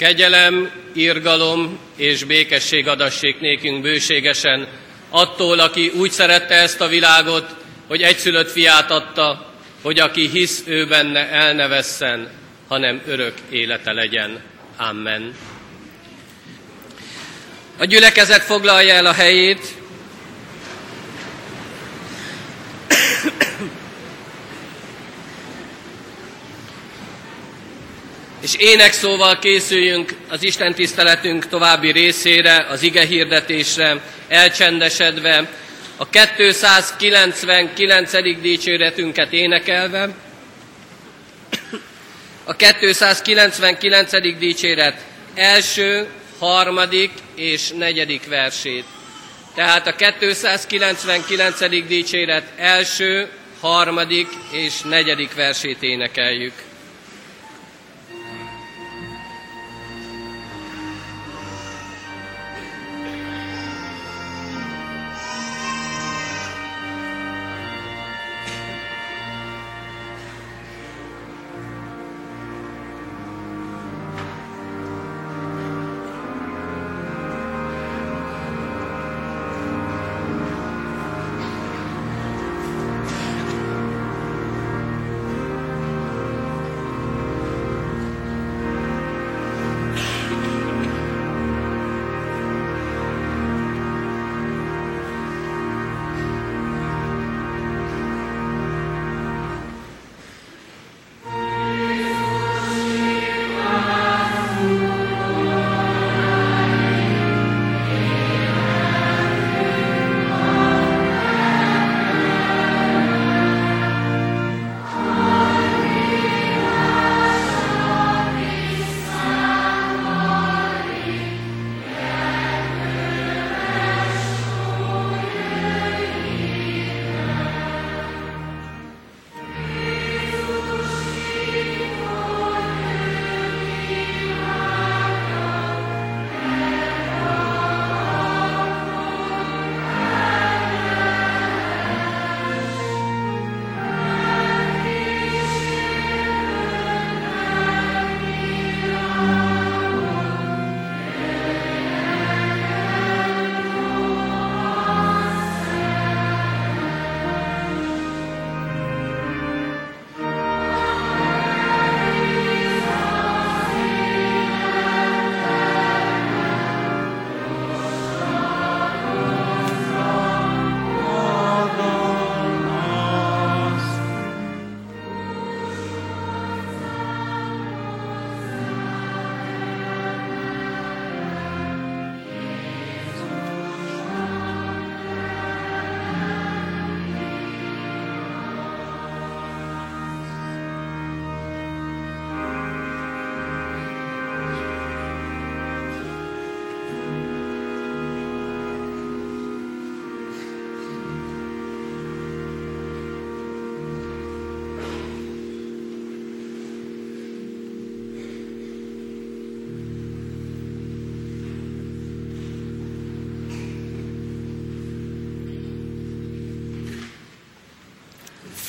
Kegyelem, irgalom és békesség adassék nékünk bőségesen attól, aki úgy szerette ezt a világot, hogy egyszülött fiát adta, hogy aki hisz ő benne el ne vesszen, hanem örök élete legyen. Amen. A gyülekezet foglalja el a helyét, és énekszóval készüljünk az Isten tiszteletünk további részére, az ige hirdetésre, elcsendesedve, a 299. dicséretünket énekelve, a 299. dicséret első, harmadik és negyedik versét. Tehát a 299. dicséret első, harmadik és negyedik versét énekeljük.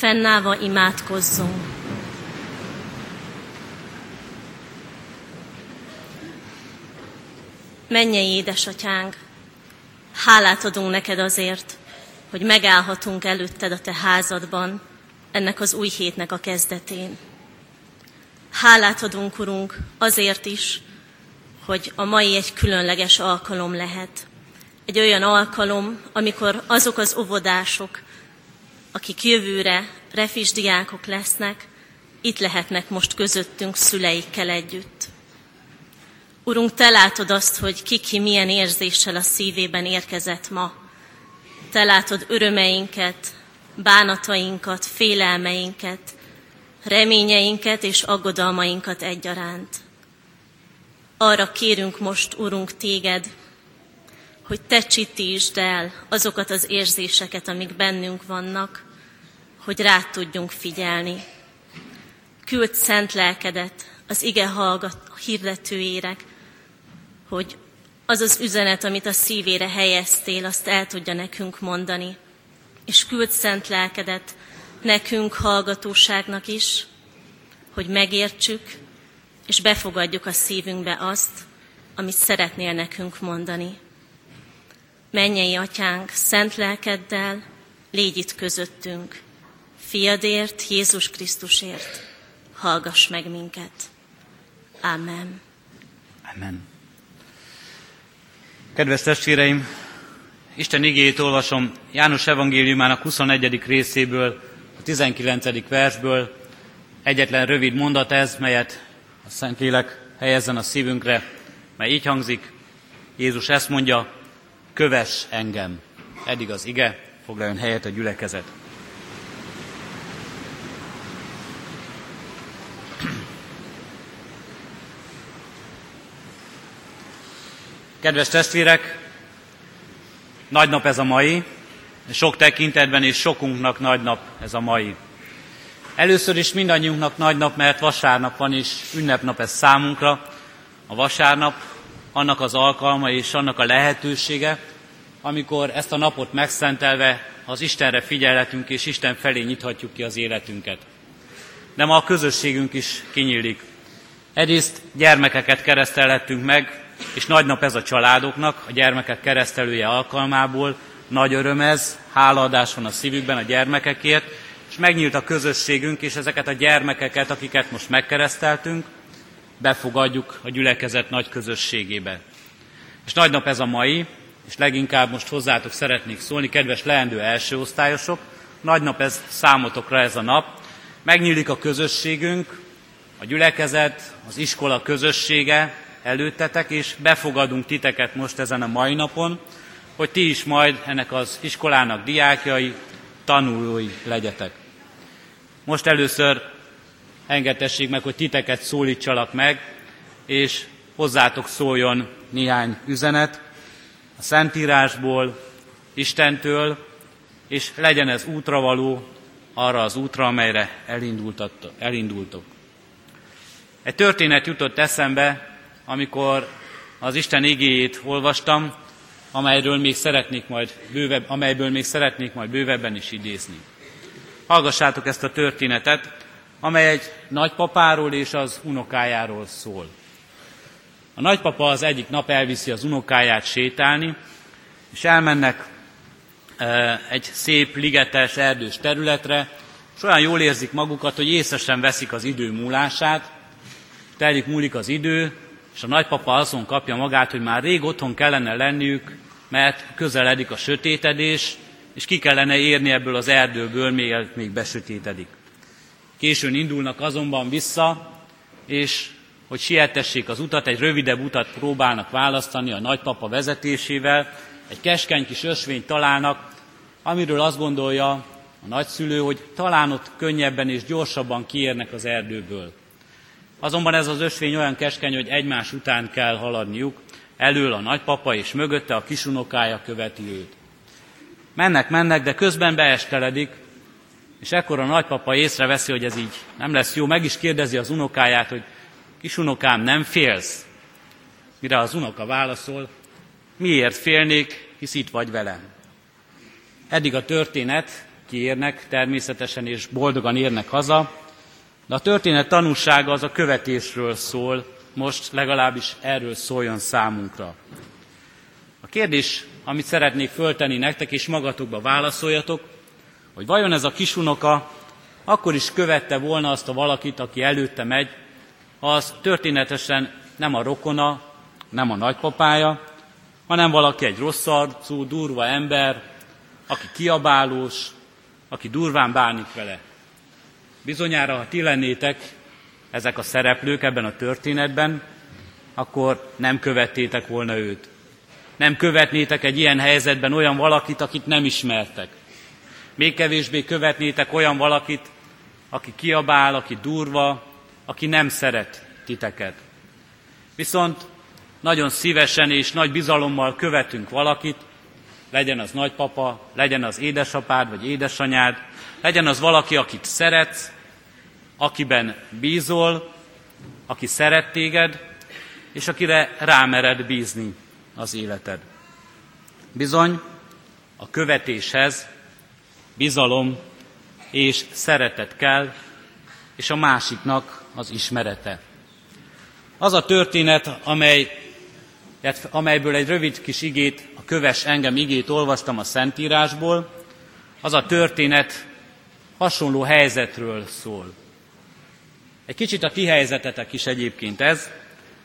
Fennállva imádkozzunk. Mennyei édesatyánk, hálát adunk neked azért, hogy megállhatunk előtted a te házadban, ennek az új hétnek a kezdetén. Hálát adunk, Urunk, azért is, hogy a mai egy különleges alkalom lehet. Egy olyan alkalom, amikor azok az óvodások, akik jövőre refis diákok lesznek, itt lehetnek most közöttünk szüleikkel együtt. Urunk, Te látod azt, hogy kiki milyen érzéssel a szívében érkezett ma. Te látod örömeinket, bánatainkat, félelmeinket, reményeinket és aggodalmainkat egyaránt. Arra kérünk most, Urunk, Téged, hogy Te csitítsd el azokat az érzéseket, amik bennünk vannak, hogy rád tudjunk figyelni. Küld szent lelkedet az ige hallgat, hirdetőérek, hogy az az üzenet, amit a szívére helyeztél, azt el tudja nekünk mondani. És küld szent lelkedet nekünk, hallgatóságnak is, hogy megértsük, és befogadjuk a szívünkbe azt, amit szeretnél nekünk mondani. Mennyei atyánk, szent lelkeddel, légy itt közöttünk. Fiadért, Jézus Krisztusért, hallgass meg minket. Amen. Amen. Kedves testvéreim, Isten igéjét olvasom János evangéliumának 21. részéből, a 19. versből. Egyetlen rövid mondat ez, melyet a Szentlélek helyezzen a szívünkre, mely így hangzik, Jézus ezt mondja, kövess engem. Eddig az ige, foglaljon helyet a gyülekezet. Kedves testvérek, nagy nap ez a mai, sok tekintetben és sokunknak nagy nap ez a mai. Először is mindannyiunknak nagy nap, mert vasárnap van, és ünnepnap ez számunkra. A vasárnap annak az alkalma és annak a lehetősége, amikor ezt a napot megszentelve az Istenre figyelhetünk, és Isten felé nyithatjuk ki az életünket. De ma a közösségünk is kinyílik. Egyrészt gyermekeket keresztelhettünk meg, és nagy nap ez a családoknak, a gyermekek keresztelője alkalmából, nagy öröm ez, hálaadás van a szívükben a gyermekekért, és megnyílt a közösségünk, és ezeket a gyermekeket, akiket most megkereszteltünk, befogadjuk a gyülekezet nagy közösségébe. És nagy nap ez a mai, és leginkább most hozzátok szeretnék szólni, kedves leendő elsőosztályosok, nagy nap ez számotokra ez a nap. Megnyílik a közösségünk, a gyülekezet, az iskola közössége, előttetek, és befogadunk titeket most ezen a mai napon, hogy ti is majd ennek az iskolának diákjai, tanulói legyetek. Most először engedtessék meg, hogy titeket szólítsalak meg, és hozzátok szóljon néhány üzenet a Szentírásból, Istentől, és legyen ez útravaló arra az útra, amelyre elindultok. Egy történet jutott eszembe, amikor az Isten igéjét olvastam, amelyről még szeretnék majd bővebb, amelyből még szeretnék majd bővebben is idézni. Hallgassátok ezt a történetet, amely egy nagypapáról és az unokájáról szól. A nagypapa az egyik nap elviszi az unokáját sétálni, és elmennek e, egy szép, ligetes, erdős területre, és olyan jól érzik magukat, hogy észre sem veszik az idő múlását, telik múlik az idő, és a nagypapa azon kapja magát, hogy már rég otthon kellene lenniük, mert közeledik a sötétedés, és ki kellene érni ebből az erdőből, még, még besötétedik. Későn indulnak azonban vissza, és hogy sietessék az utat, egy rövidebb utat próbálnak választani a nagypapa vezetésével, egy keskeny kis ösvényt találnak, amiről azt gondolja a nagyszülő, hogy talán ott könnyebben és gyorsabban kiérnek az erdőből. Azonban ez az ösvény olyan keskeny, hogy egymás után kell haladniuk, elől a nagypapa és mögötte a kisunokája követi őt. Mennek, mennek, de közben beesteledik, és ekkor a nagypapa észreveszi, hogy ez így nem lesz jó, meg is kérdezi az unokáját, hogy kisunokám, nem félsz? Mire az unoka válaszol, miért félnék, hisz itt vagy velem. Eddig a történet, kiérnek természetesen, és boldogan érnek haza, de a történet tanúsága az a követésről szól, most legalábbis erről szóljon számunkra. A kérdés, amit szeretnék föltenni nektek, és magatokba válaszoljatok, hogy vajon ez a kisunoka akkor is követte volna azt a valakit, aki előtte megy, az történetesen nem a rokona, nem a nagypapája, hanem valaki egy rossz arcú, durva ember, aki kiabálós, aki durván bánik vele. Bizonyára, ha ti lennétek ezek a szereplők ebben a történetben, akkor nem követtétek volna őt. Nem követnétek egy ilyen helyzetben olyan valakit, akit nem ismertek. Még kevésbé követnétek olyan valakit, aki kiabál, aki durva, aki nem szeret titeket. Viszont nagyon szívesen és nagy bizalommal követünk valakit, legyen az nagypapa, legyen az édesapád vagy édesanyád, legyen az valaki, akit szeretsz, akiben bízol, aki szeret téged, és akire rámered bízni az életed. Bizony, a követéshez bizalom és szeretet kell, és a másiknak az ismerete. Az a történet, amely, amelyből egy rövid kis igét, a köves engem igét olvastam a Szentírásból, az a történet hasonló helyzetről szól. Egy kicsit a ti helyzetetek is egyébként ez,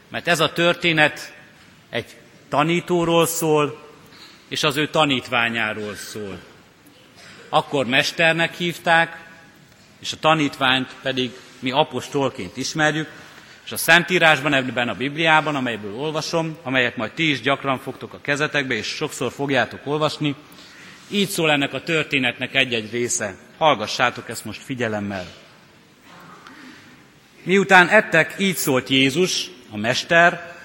mert ez a történet egy tanítóról szól, és az ő tanítványáról szól. Akkor mesternek hívták, és a tanítványt pedig mi apostolként ismerjük, és a Szentírásban, ebben a Bibliában, amelyből olvasom, amelyet majd ti is gyakran fogtok a kezetekbe, és sokszor fogjátok olvasni, így szól ennek a történetnek egy-egy része. Hallgassátok ezt most figyelemmel. Miután ettek, így szólt Jézus, a Mester,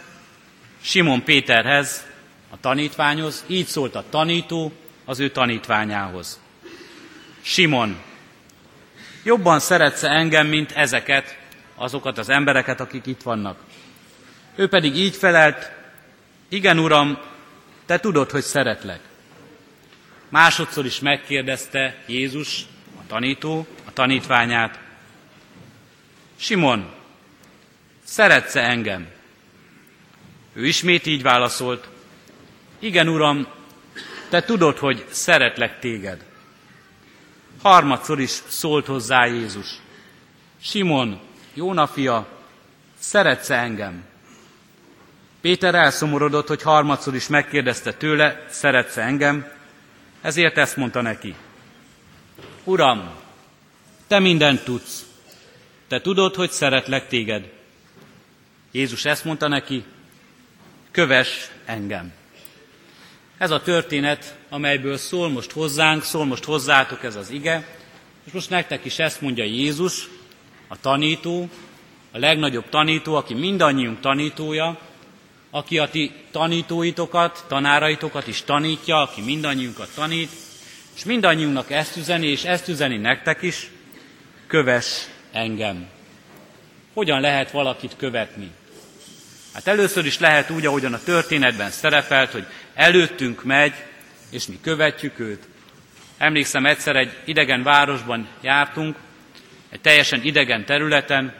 Simon Péterhez, a tanítványhoz, így szólt a tanító az ő tanítványához. Simon, jobban szeretsz engem, mint ezeket, azokat az embereket, akik itt vannak. Ő pedig így felelt, igen, Uram, te tudod, hogy szeretlek. Másodszor is megkérdezte Jézus, a tanító, a tanítványát, Simon, szeretsz engem? Ő ismét így válaszolt, igen, Uram, te tudod, hogy szeretlek téged. Harmadszor is szólt hozzá Jézus. Simon, Jóna fia, szeretsz engem? Péter elszomorodott, hogy harmadszor is megkérdezte tőle, szeretsz engem? Ezért ezt mondta neki. Uram, te mindent tudsz. Te tudod, hogy szeretlek téged. Jézus ezt mondta neki, köves engem. Ez a történet, amelyből szól most hozzánk, szól most hozzátok ez az ige, és most nektek is ezt mondja Jézus, a tanító, a legnagyobb tanító, aki mindannyiunk tanítója, aki a ti tanítóitokat, tanáraitokat is tanítja, aki mindannyiunkat tanít, és mindannyiunknak ezt üzeni, és ezt üzeni nektek is, köves engem. Hogyan lehet valakit követni? Hát először is lehet úgy, ahogyan a történetben szerepelt, hogy előttünk megy, és mi követjük őt. Emlékszem, egyszer egy idegen városban jártunk, egy teljesen idegen területen,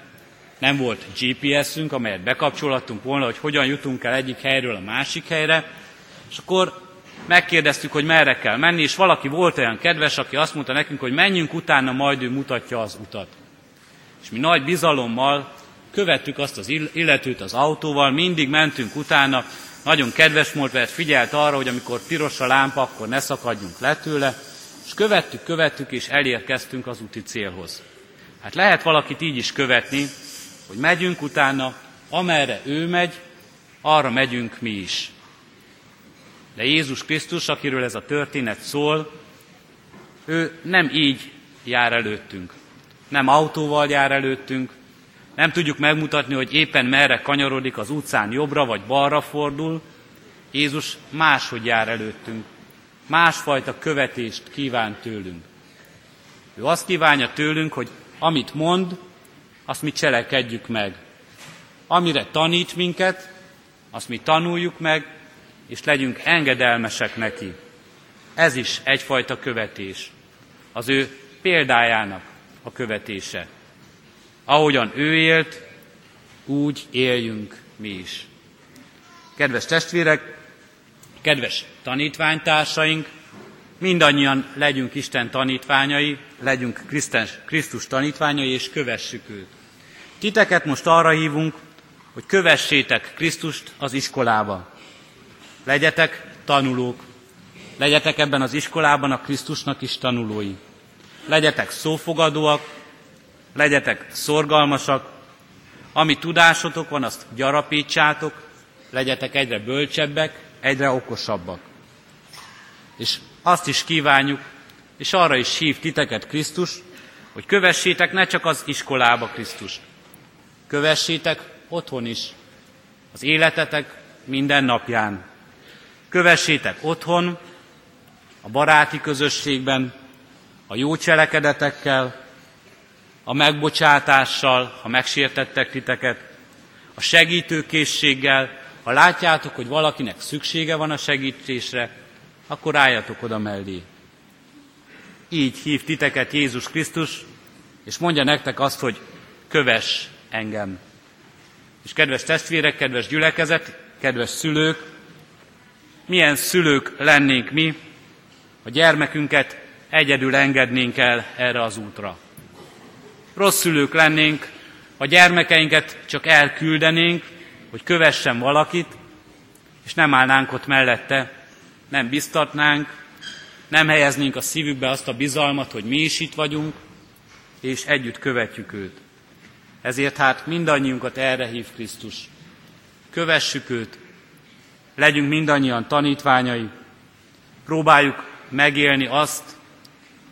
nem volt GPS-ünk, amelyet bekapcsolhattunk volna, hogy hogyan jutunk el egyik helyről a másik helyre, és akkor megkérdeztük, hogy merre kell menni, és valaki volt olyan kedves, aki azt mondta nekünk, hogy menjünk utána, majd ő mutatja az utat. És mi nagy bizalommal követtük azt az illetőt az autóval, mindig mentünk utána, nagyon kedves volt, mert figyelt arra, hogy amikor piros a lámpa, akkor ne szakadjunk le tőle, és követtük, követtük, és elérkeztünk az úti célhoz. Hát lehet valakit így is követni, hogy megyünk utána, amerre ő megy, arra megyünk mi is. De Jézus Krisztus, akiről ez a történet szól, ő nem így jár előttünk. Nem autóval jár előttünk, nem tudjuk megmutatni, hogy éppen merre kanyarodik az utcán jobbra vagy balra fordul. Jézus máshogy jár előttünk. Másfajta követést kíván tőlünk. Ő azt kívánja tőlünk, hogy amit mond, azt mi cselekedjük meg. Amire tanít minket, azt mi tanuljuk meg, és legyünk engedelmesek neki. Ez is egyfajta követés. Az ő példájának a követése. Ahogyan ő élt, úgy éljünk mi is. Kedves testvérek, kedves tanítványtársaink, mindannyian legyünk Isten tanítványai, legyünk Krisztus, Krisztus tanítványai, és kövessük őt. Titeket most arra hívunk, hogy kövessétek Krisztust az iskolába. Legyetek tanulók, legyetek ebben az iskolában a Krisztusnak is tanulói. Legyetek szófogadóak, legyetek szorgalmasak, ami tudásotok van, azt gyarapítsátok, legyetek egyre bölcsebbek, egyre okosabbak. És azt is kívánjuk, és arra is hív titeket Krisztus, hogy kövessétek ne csak az iskolába Krisztus, kövessétek otthon is, az életetek minden napján. Kövessétek otthon, a baráti közösségben, a jó cselekedetekkel, a megbocsátással, ha megsértettek titeket, a segítőkészséggel, ha látjátok, hogy valakinek szüksége van a segítésre, akkor álljatok oda mellé. Így hív titeket Jézus Krisztus, és mondja nektek azt, hogy köves engem. És kedves testvérek, kedves gyülekezet, kedves szülők, milyen szülők lennénk mi, a gyermekünket egyedül engednénk el erre az útra. Rossz szülők lennénk, a gyermekeinket csak elküldenénk, hogy kövessen valakit, és nem állnánk ott mellette, nem biztatnánk, nem helyeznénk a szívükbe azt a bizalmat, hogy mi is itt vagyunk, és együtt követjük őt. Ezért hát mindannyiunkat erre hív Krisztus. Kövessük őt, legyünk mindannyian tanítványai, próbáljuk megélni azt,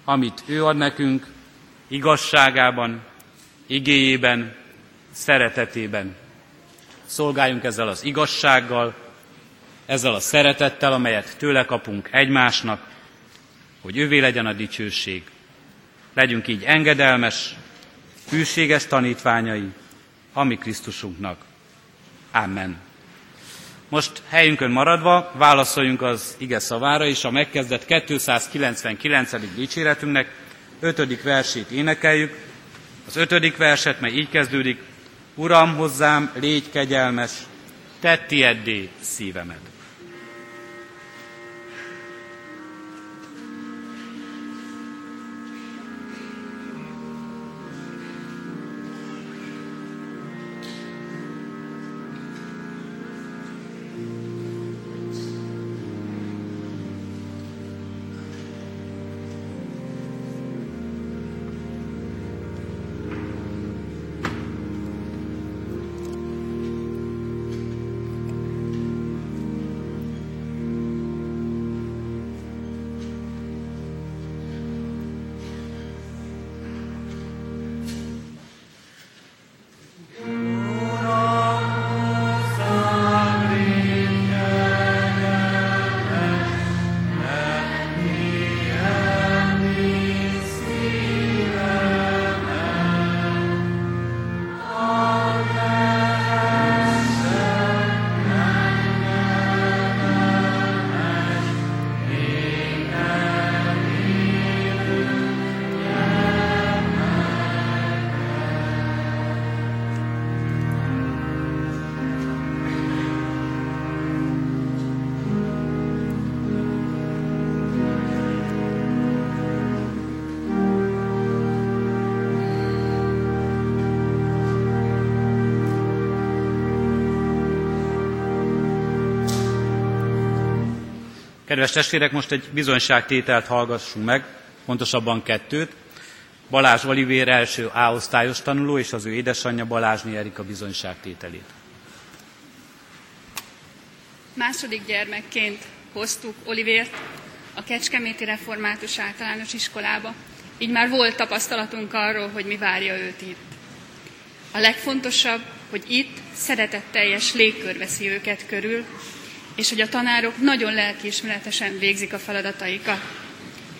amit ő ad nekünk, igazságában, igéjében, szeretetében. Szolgáljunk ezzel az igazsággal, ezzel a szeretettel, amelyet tőle kapunk egymásnak, hogy ővé legyen a dicsőség. Legyünk így engedelmes, hűséges tanítványai, ami Krisztusunknak. Amen. Most helyünkön maradva válaszoljunk az ige szavára, és a megkezdett 299. dicséretünknek ötödik versét énekeljük. Az ötödik verset, mely így kezdődik, Uram, hozzám, légy kegyelmes, tedd tieddé szívemet. Kedves testvérek, most egy bizonyságtételt hallgassunk meg, pontosabban kettőt. Balázs Olivér első A-osztályos tanuló és az ő édesanyja Balázsné Erika bizonyságtételét. Második gyermekként hoztuk Olivért a Kecskeméti Református Általános Iskolába, így már volt tapasztalatunk arról, hogy mi várja őt itt. A legfontosabb, hogy itt szeretetteljes légkör veszi őket körül, és hogy a tanárok nagyon lelkiismeretesen végzik a feladataikat.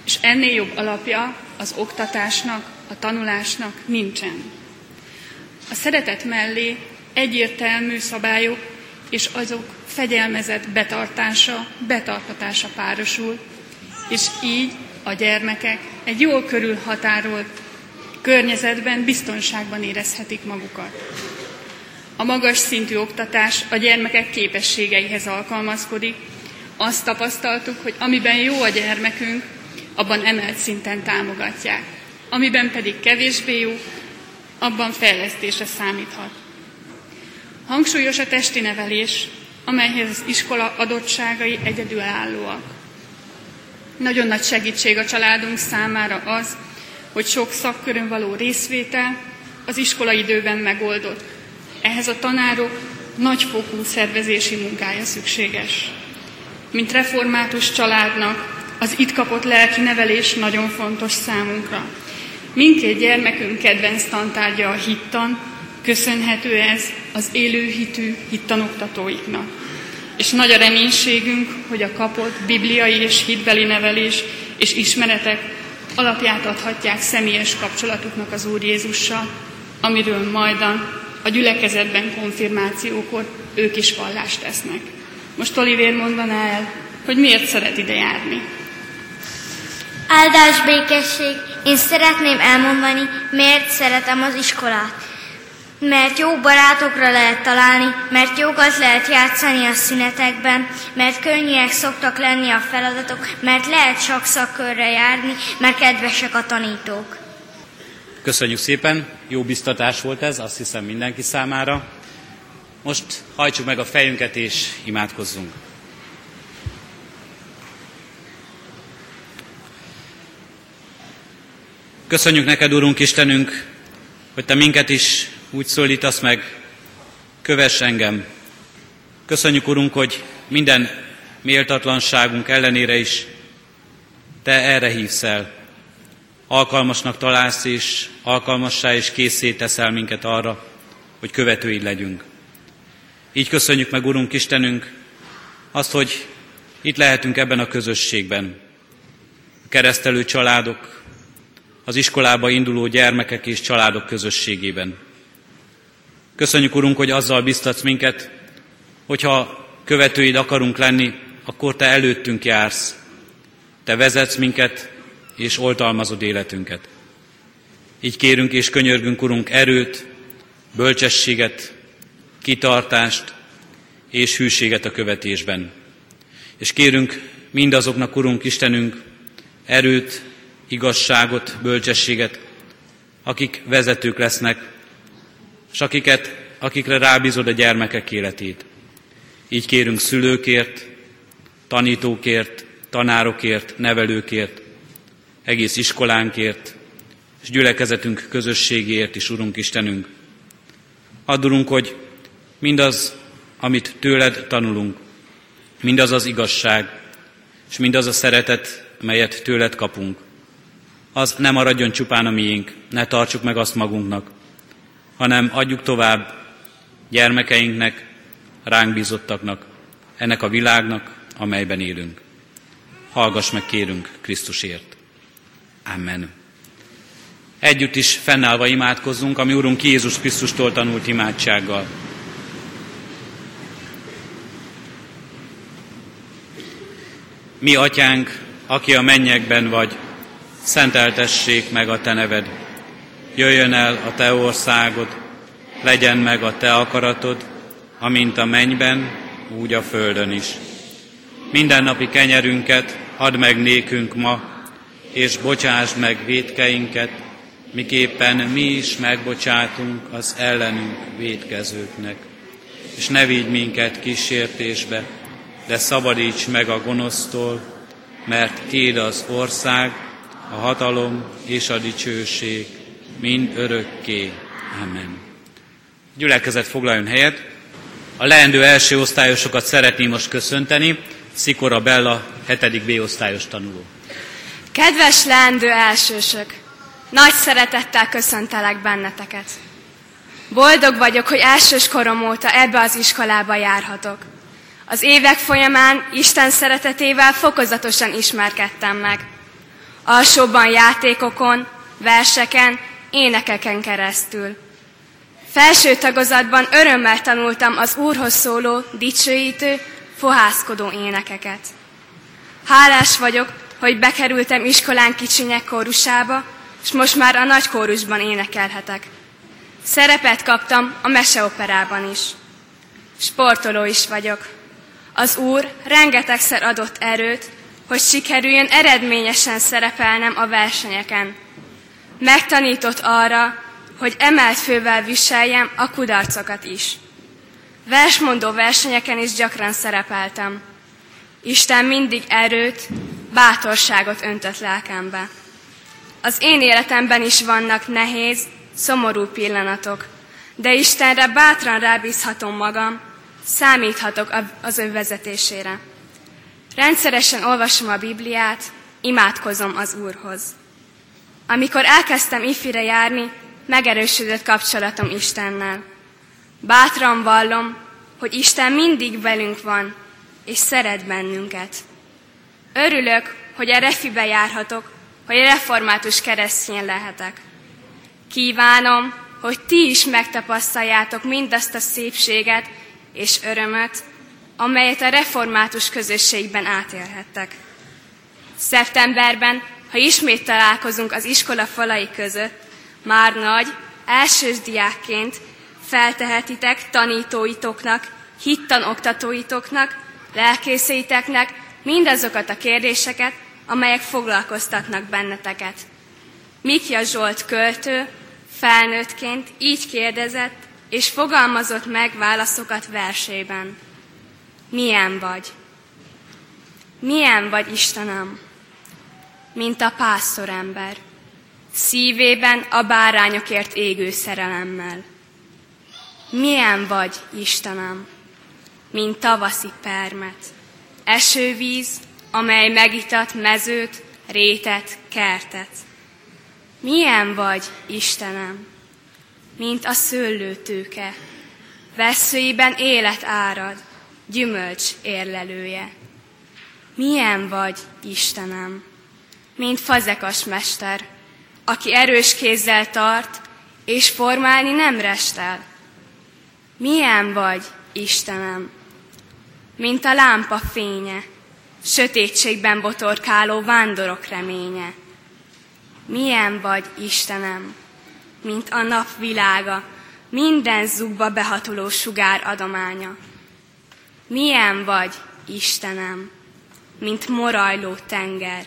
És ennél jobb alapja az oktatásnak, a tanulásnak nincsen. A szeretet mellé egyértelmű szabályok és azok fegyelmezett betartása, betartatása párosul, és így a gyermekek egy jól körülhatárolt környezetben biztonságban érezhetik magukat. A magas szintű oktatás a gyermekek képességeihez alkalmazkodik. Azt tapasztaltuk, hogy amiben jó a gyermekünk, abban emelt szinten támogatják. Amiben pedig kevésbé jó, abban fejlesztésre számíthat. Hangsúlyos a testi nevelés, amelyhez az iskola adottságai egyedülállóak. Nagyon nagy segítség a családunk számára az, hogy sok szakkörön való részvétel az iskola időben megoldott, ehhez a tanárok nagyfokú szervezési munkája szükséges. Mint református családnak az itt kapott lelki nevelés nagyon fontos számunkra. Mindkét gyermekünk kedvenc tantárgya a hittan, köszönhető ez az élőhitű hittanoktatóiknak. És nagy a reménységünk, hogy a kapott bibliai és hitbeli nevelés és ismeretek alapját adhatják személyes kapcsolatuknak az Úr Jézussal, amiről majdan a gyülekezetben konfirmációkor ők is vallást tesznek. Most Olivér mondaná el, hogy miért szeret ide járni. Áldás békesség, én szeretném elmondani, miért szeretem az iskolát. mert jó barátokra lehet találni, mert jókat lehet játszani a szünetekben, mert könnyűek szoktak lenni a feladatok, mert lehet sok szakkörre járni, mert kedvesek a tanítók. Köszönjük szépen, jó biztatás volt ez, azt hiszem mindenki számára. Most hajtsuk meg a fejünket és imádkozzunk. Köszönjük neked, Urunk Istenünk, hogy Te minket is úgy szólítasz meg, kövess engem. Köszönjük, Urunk, hogy minden méltatlanságunk ellenére is Te erre hívsz el. Alkalmasnak találsz és alkalmassá és készé teszel minket arra, hogy követőid legyünk. Így köszönjük meg, Urunk Istenünk, azt, hogy itt lehetünk ebben a közösségben. A keresztelő családok, az iskolába induló gyermekek és családok közösségében. Köszönjük, Urunk, hogy azzal biztatsz minket, hogyha követőid akarunk lenni, akkor Te előttünk jársz. Te vezetsz minket, és oltalmazod életünket. Így kérünk és könyörgünk, Urunk, erőt, bölcsességet, kitartást és hűséget a követésben. És kérünk mindazoknak, Urunk Istenünk, erőt, igazságot, bölcsességet, akik vezetők lesznek, és akiket, akikre rábízod a gyermekek életét. Így kérünk szülőkért, tanítókért, tanárokért, nevelőkért, egész iskolánkért, és gyülekezetünk közösségéért is, Urunk Istenünk. Addulunk, hogy mindaz, amit tőled tanulunk, mindaz az igazság, és mindaz a szeretet, melyet tőled kapunk, az nem maradjon csupán a miénk, ne tartsuk meg azt magunknak, hanem adjuk tovább gyermekeinknek, ránk bízottaknak, ennek a világnak, amelyben élünk. Hallgass meg, kérünk Krisztusért. Amen. Együtt is fennállva imádkozzunk, ami Úrunk Jézus Krisztustól tanult imádsággal. Mi, Atyánk, aki a mennyekben vagy, szenteltessék meg a Te neved. Jöjjön el a Te országod, legyen meg a Te akaratod, amint a mennyben, úgy a földön is. Mindennapi kenyerünket add meg nékünk ma, és bocsásd meg védkeinket, miképpen mi is megbocsátunk az ellenünk védkezőknek. És ne vigy minket kísértésbe, de szabadíts meg a gonosztól, mert Téd az ország, a hatalom és a dicsőség mind örökké. Amen. Gyülekezet foglaljon helyet. A leendő első osztályosokat szeretném most köszönteni. Szikora Bella, 7. B osztályos tanuló. Kedves leendő elsősök! Nagy szeretettel köszöntelek benneteket. Boldog vagyok, hogy elsős korom óta ebbe az iskolába járhatok. Az évek folyamán Isten szeretetével fokozatosan ismerkedtem meg. Alsóban játékokon, verseken, énekeken keresztül. Felső tagozatban örömmel tanultam az Úrhoz szóló, dicsőítő, fohászkodó énekeket. Hálás vagyok, hogy bekerültem iskolán kicsinyek kórusába, és most már a nagy kórusban énekelhetek. Szerepet kaptam a meseoperában is. Sportoló is vagyok. Az Úr rengetegszer adott erőt, hogy sikerüljön eredményesen szerepelnem a versenyeken. Megtanított arra, hogy emelt fővel viseljem a kudarcokat is. Versmondó versenyeken is gyakran szerepeltem. Isten mindig erőt, bátorságot öntött lelkembe. Az én életemben is vannak nehéz, szomorú pillanatok, de Istenre bátran rábízhatom magam, számíthatok az ő vezetésére. Rendszeresen olvasom a Bibliát, imádkozom az Úrhoz. Amikor elkezdtem ifire járni, megerősödött kapcsolatom Istennel. Bátran vallom, hogy Isten mindig velünk van, és szeret bennünket. Örülök, hogy a refibe járhatok, hogy református keresztény lehetek. Kívánom, hogy ti is megtapasztaljátok mindazt a szépséget és örömöt, amelyet a református közösségben átélhettek. Szeptemberben, ha ismét találkozunk az iskola falai között, már nagy, elsős diákként feltehetitek tanítóitoknak, hittanoktatóitoknak, lelkészeiteknek mindazokat a kérdéseket, amelyek foglalkoztatnak benneteket. Mikja Zsolt költő felnőttként így kérdezett, és fogalmazott meg válaszokat versében. Milyen vagy? Milyen vagy, Istenem? Mint a pásztorember, szívében a bárányokért égő szerelemmel. Milyen vagy, Istenem? Mint tavaszi permet, esővíz, amely megitat mezőt, rétet, kertet. Milyen vagy, Istenem? Mint a szőlőtőke, veszőiben élet árad, gyümölcs érlelője. Milyen vagy, Istenem? Mint fazekas mester, aki erős kézzel tart, és formálni nem restel. Milyen vagy, Istenem? Mint a lámpa fénye, sötétségben botorkáló vándorok reménye. Milyen vagy, Istenem, mint a nap világa, minden zugba behatoló sugár adománya. Milyen vagy, Istenem, mint morajló tenger,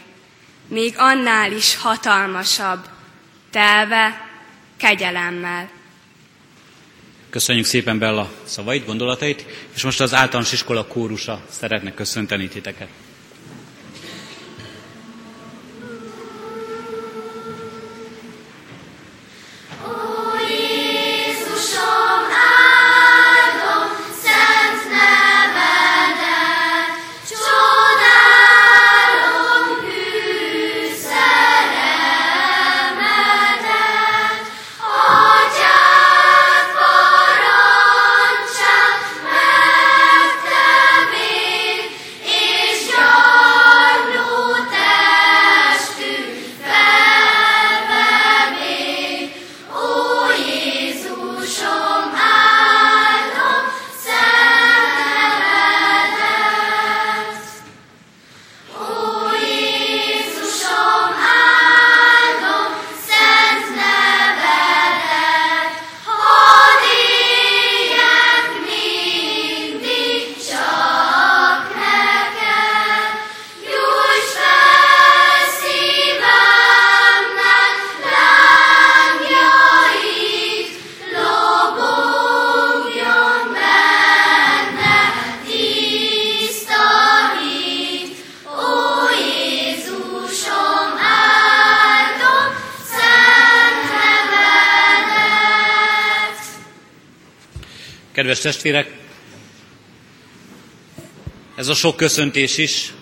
még annál is hatalmasabb, telve kegyelemmel. Köszönjük szépen Bella szavait, gondolatait, és most az általános iskola kórusa szeretne köszönteni titeket. Kedves testvérek, ez a sok köszöntés is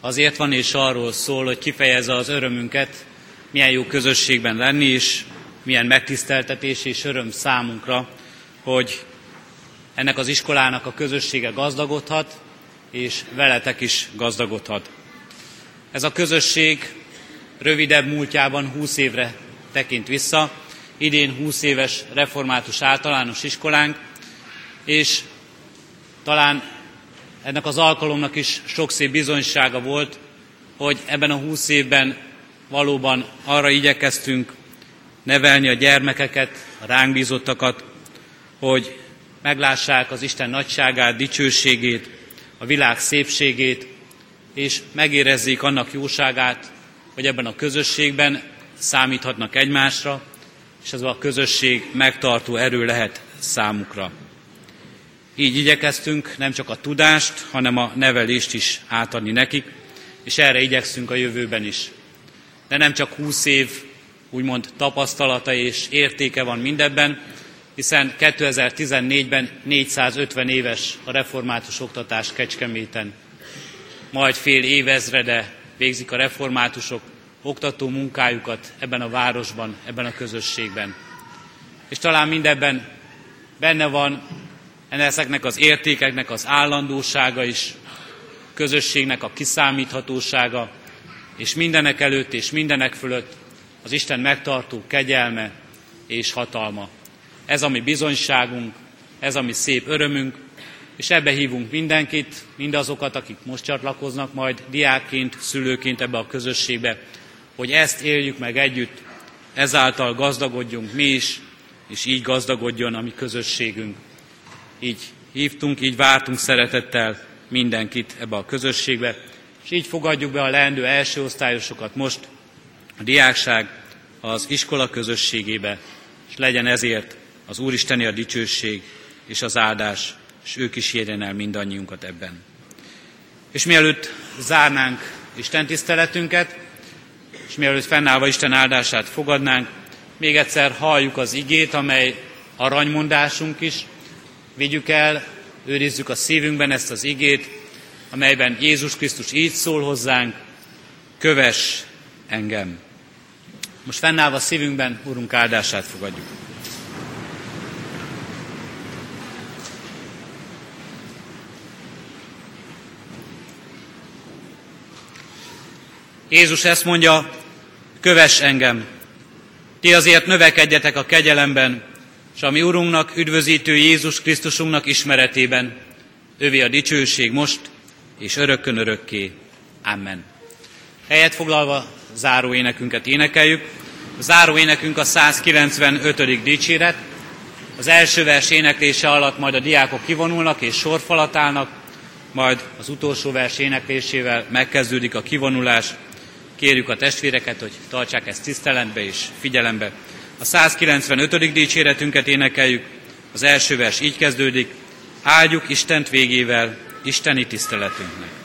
azért van és arról szól, hogy kifejezze az örömünket, milyen jó közösségben lenni, és milyen megtiszteltetés és öröm számunkra, hogy ennek az iskolának a közössége gazdagodhat, és veletek is gazdagodhat. Ez a közösség rövidebb múltjában 20 évre tekint vissza, idén 20 éves református általános iskolánk, és talán ennek az alkalomnak is sok szép bizonysága volt, hogy ebben a húsz évben valóban arra igyekeztünk nevelni a gyermekeket, a ránk bízottakat, hogy meglássák az Isten nagyságát, dicsőségét, a világ szépségét, és megérezzék annak jóságát, hogy ebben a közösségben számíthatnak egymásra, és ez a közösség megtartó erő lehet számukra. Így igyekeztünk nem csak a tudást, hanem a nevelést is átadni nekik, és erre igyekszünk a jövőben is. De nem csak 20 év úgymond tapasztalata és értéke van mindebben, hiszen 2014-ben 450 éves a református oktatás Kecskeméten. Majd fél évezrede végzik a reformátusok oktató munkájukat ebben a városban, ebben a közösségben. És talán mindebben benne van ezeknek az értékeknek az állandósága is, közösségnek a kiszámíthatósága, és mindenek előtt és mindenek fölött az Isten megtartó kegyelme és hatalma. Ez a mi bizonyságunk, ez a mi szép örömünk, és ebbe hívunk mindenkit, mindazokat, akik most csatlakoznak majd diákként, szülőként ebbe a közösségbe, hogy ezt éljük meg együtt, ezáltal gazdagodjunk mi is, és így gazdagodjon a mi közösségünk. Így hívtunk, így vártunk szeretettel mindenkit ebbe a közösségbe, és így fogadjuk be a leendő első osztályosokat most a diákság az iskola közösségébe, és legyen ezért az Úristeni a dicsőség és az áldás, és is érjen el mindannyiunkat ebben. És mielőtt zárnánk Isten tiszteletünket, és mielőtt fennállva Isten áldását fogadnánk, még egyszer halljuk az igét, amely aranymondásunk is. Vigyük el, őrizzük a szívünkben ezt az igét, amelyben Jézus Krisztus így szól hozzánk, köves engem. Most fennállva szívünkben Urunk áldását fogadjuk. Jézus ezt mondja, köves engem. Ti azért növekedjetek a kegyelemben, és a mi Urunknak, üdvözítő Jézus Krisztusunknak ismeretében. Övé a dicsőség most, és örökkön örökké. Amen. Helyet foglalva záró énekünket énekeljük. A záró énekünk a 195. dicséret. Az első vers éneklése alatt majd a diákok kivonulnak és sorfalat állnak, majd az utolsó vers éneklésével megkezdődik a kivonulás. Kérjük a testvéreket, hogy tartsák ezt tiszteletbe és figyelembe. A 195. dicséretünket énekeljük. Az első vers így kezdődik. Áldjuk Istent végével, Isteni tiszteletünknek.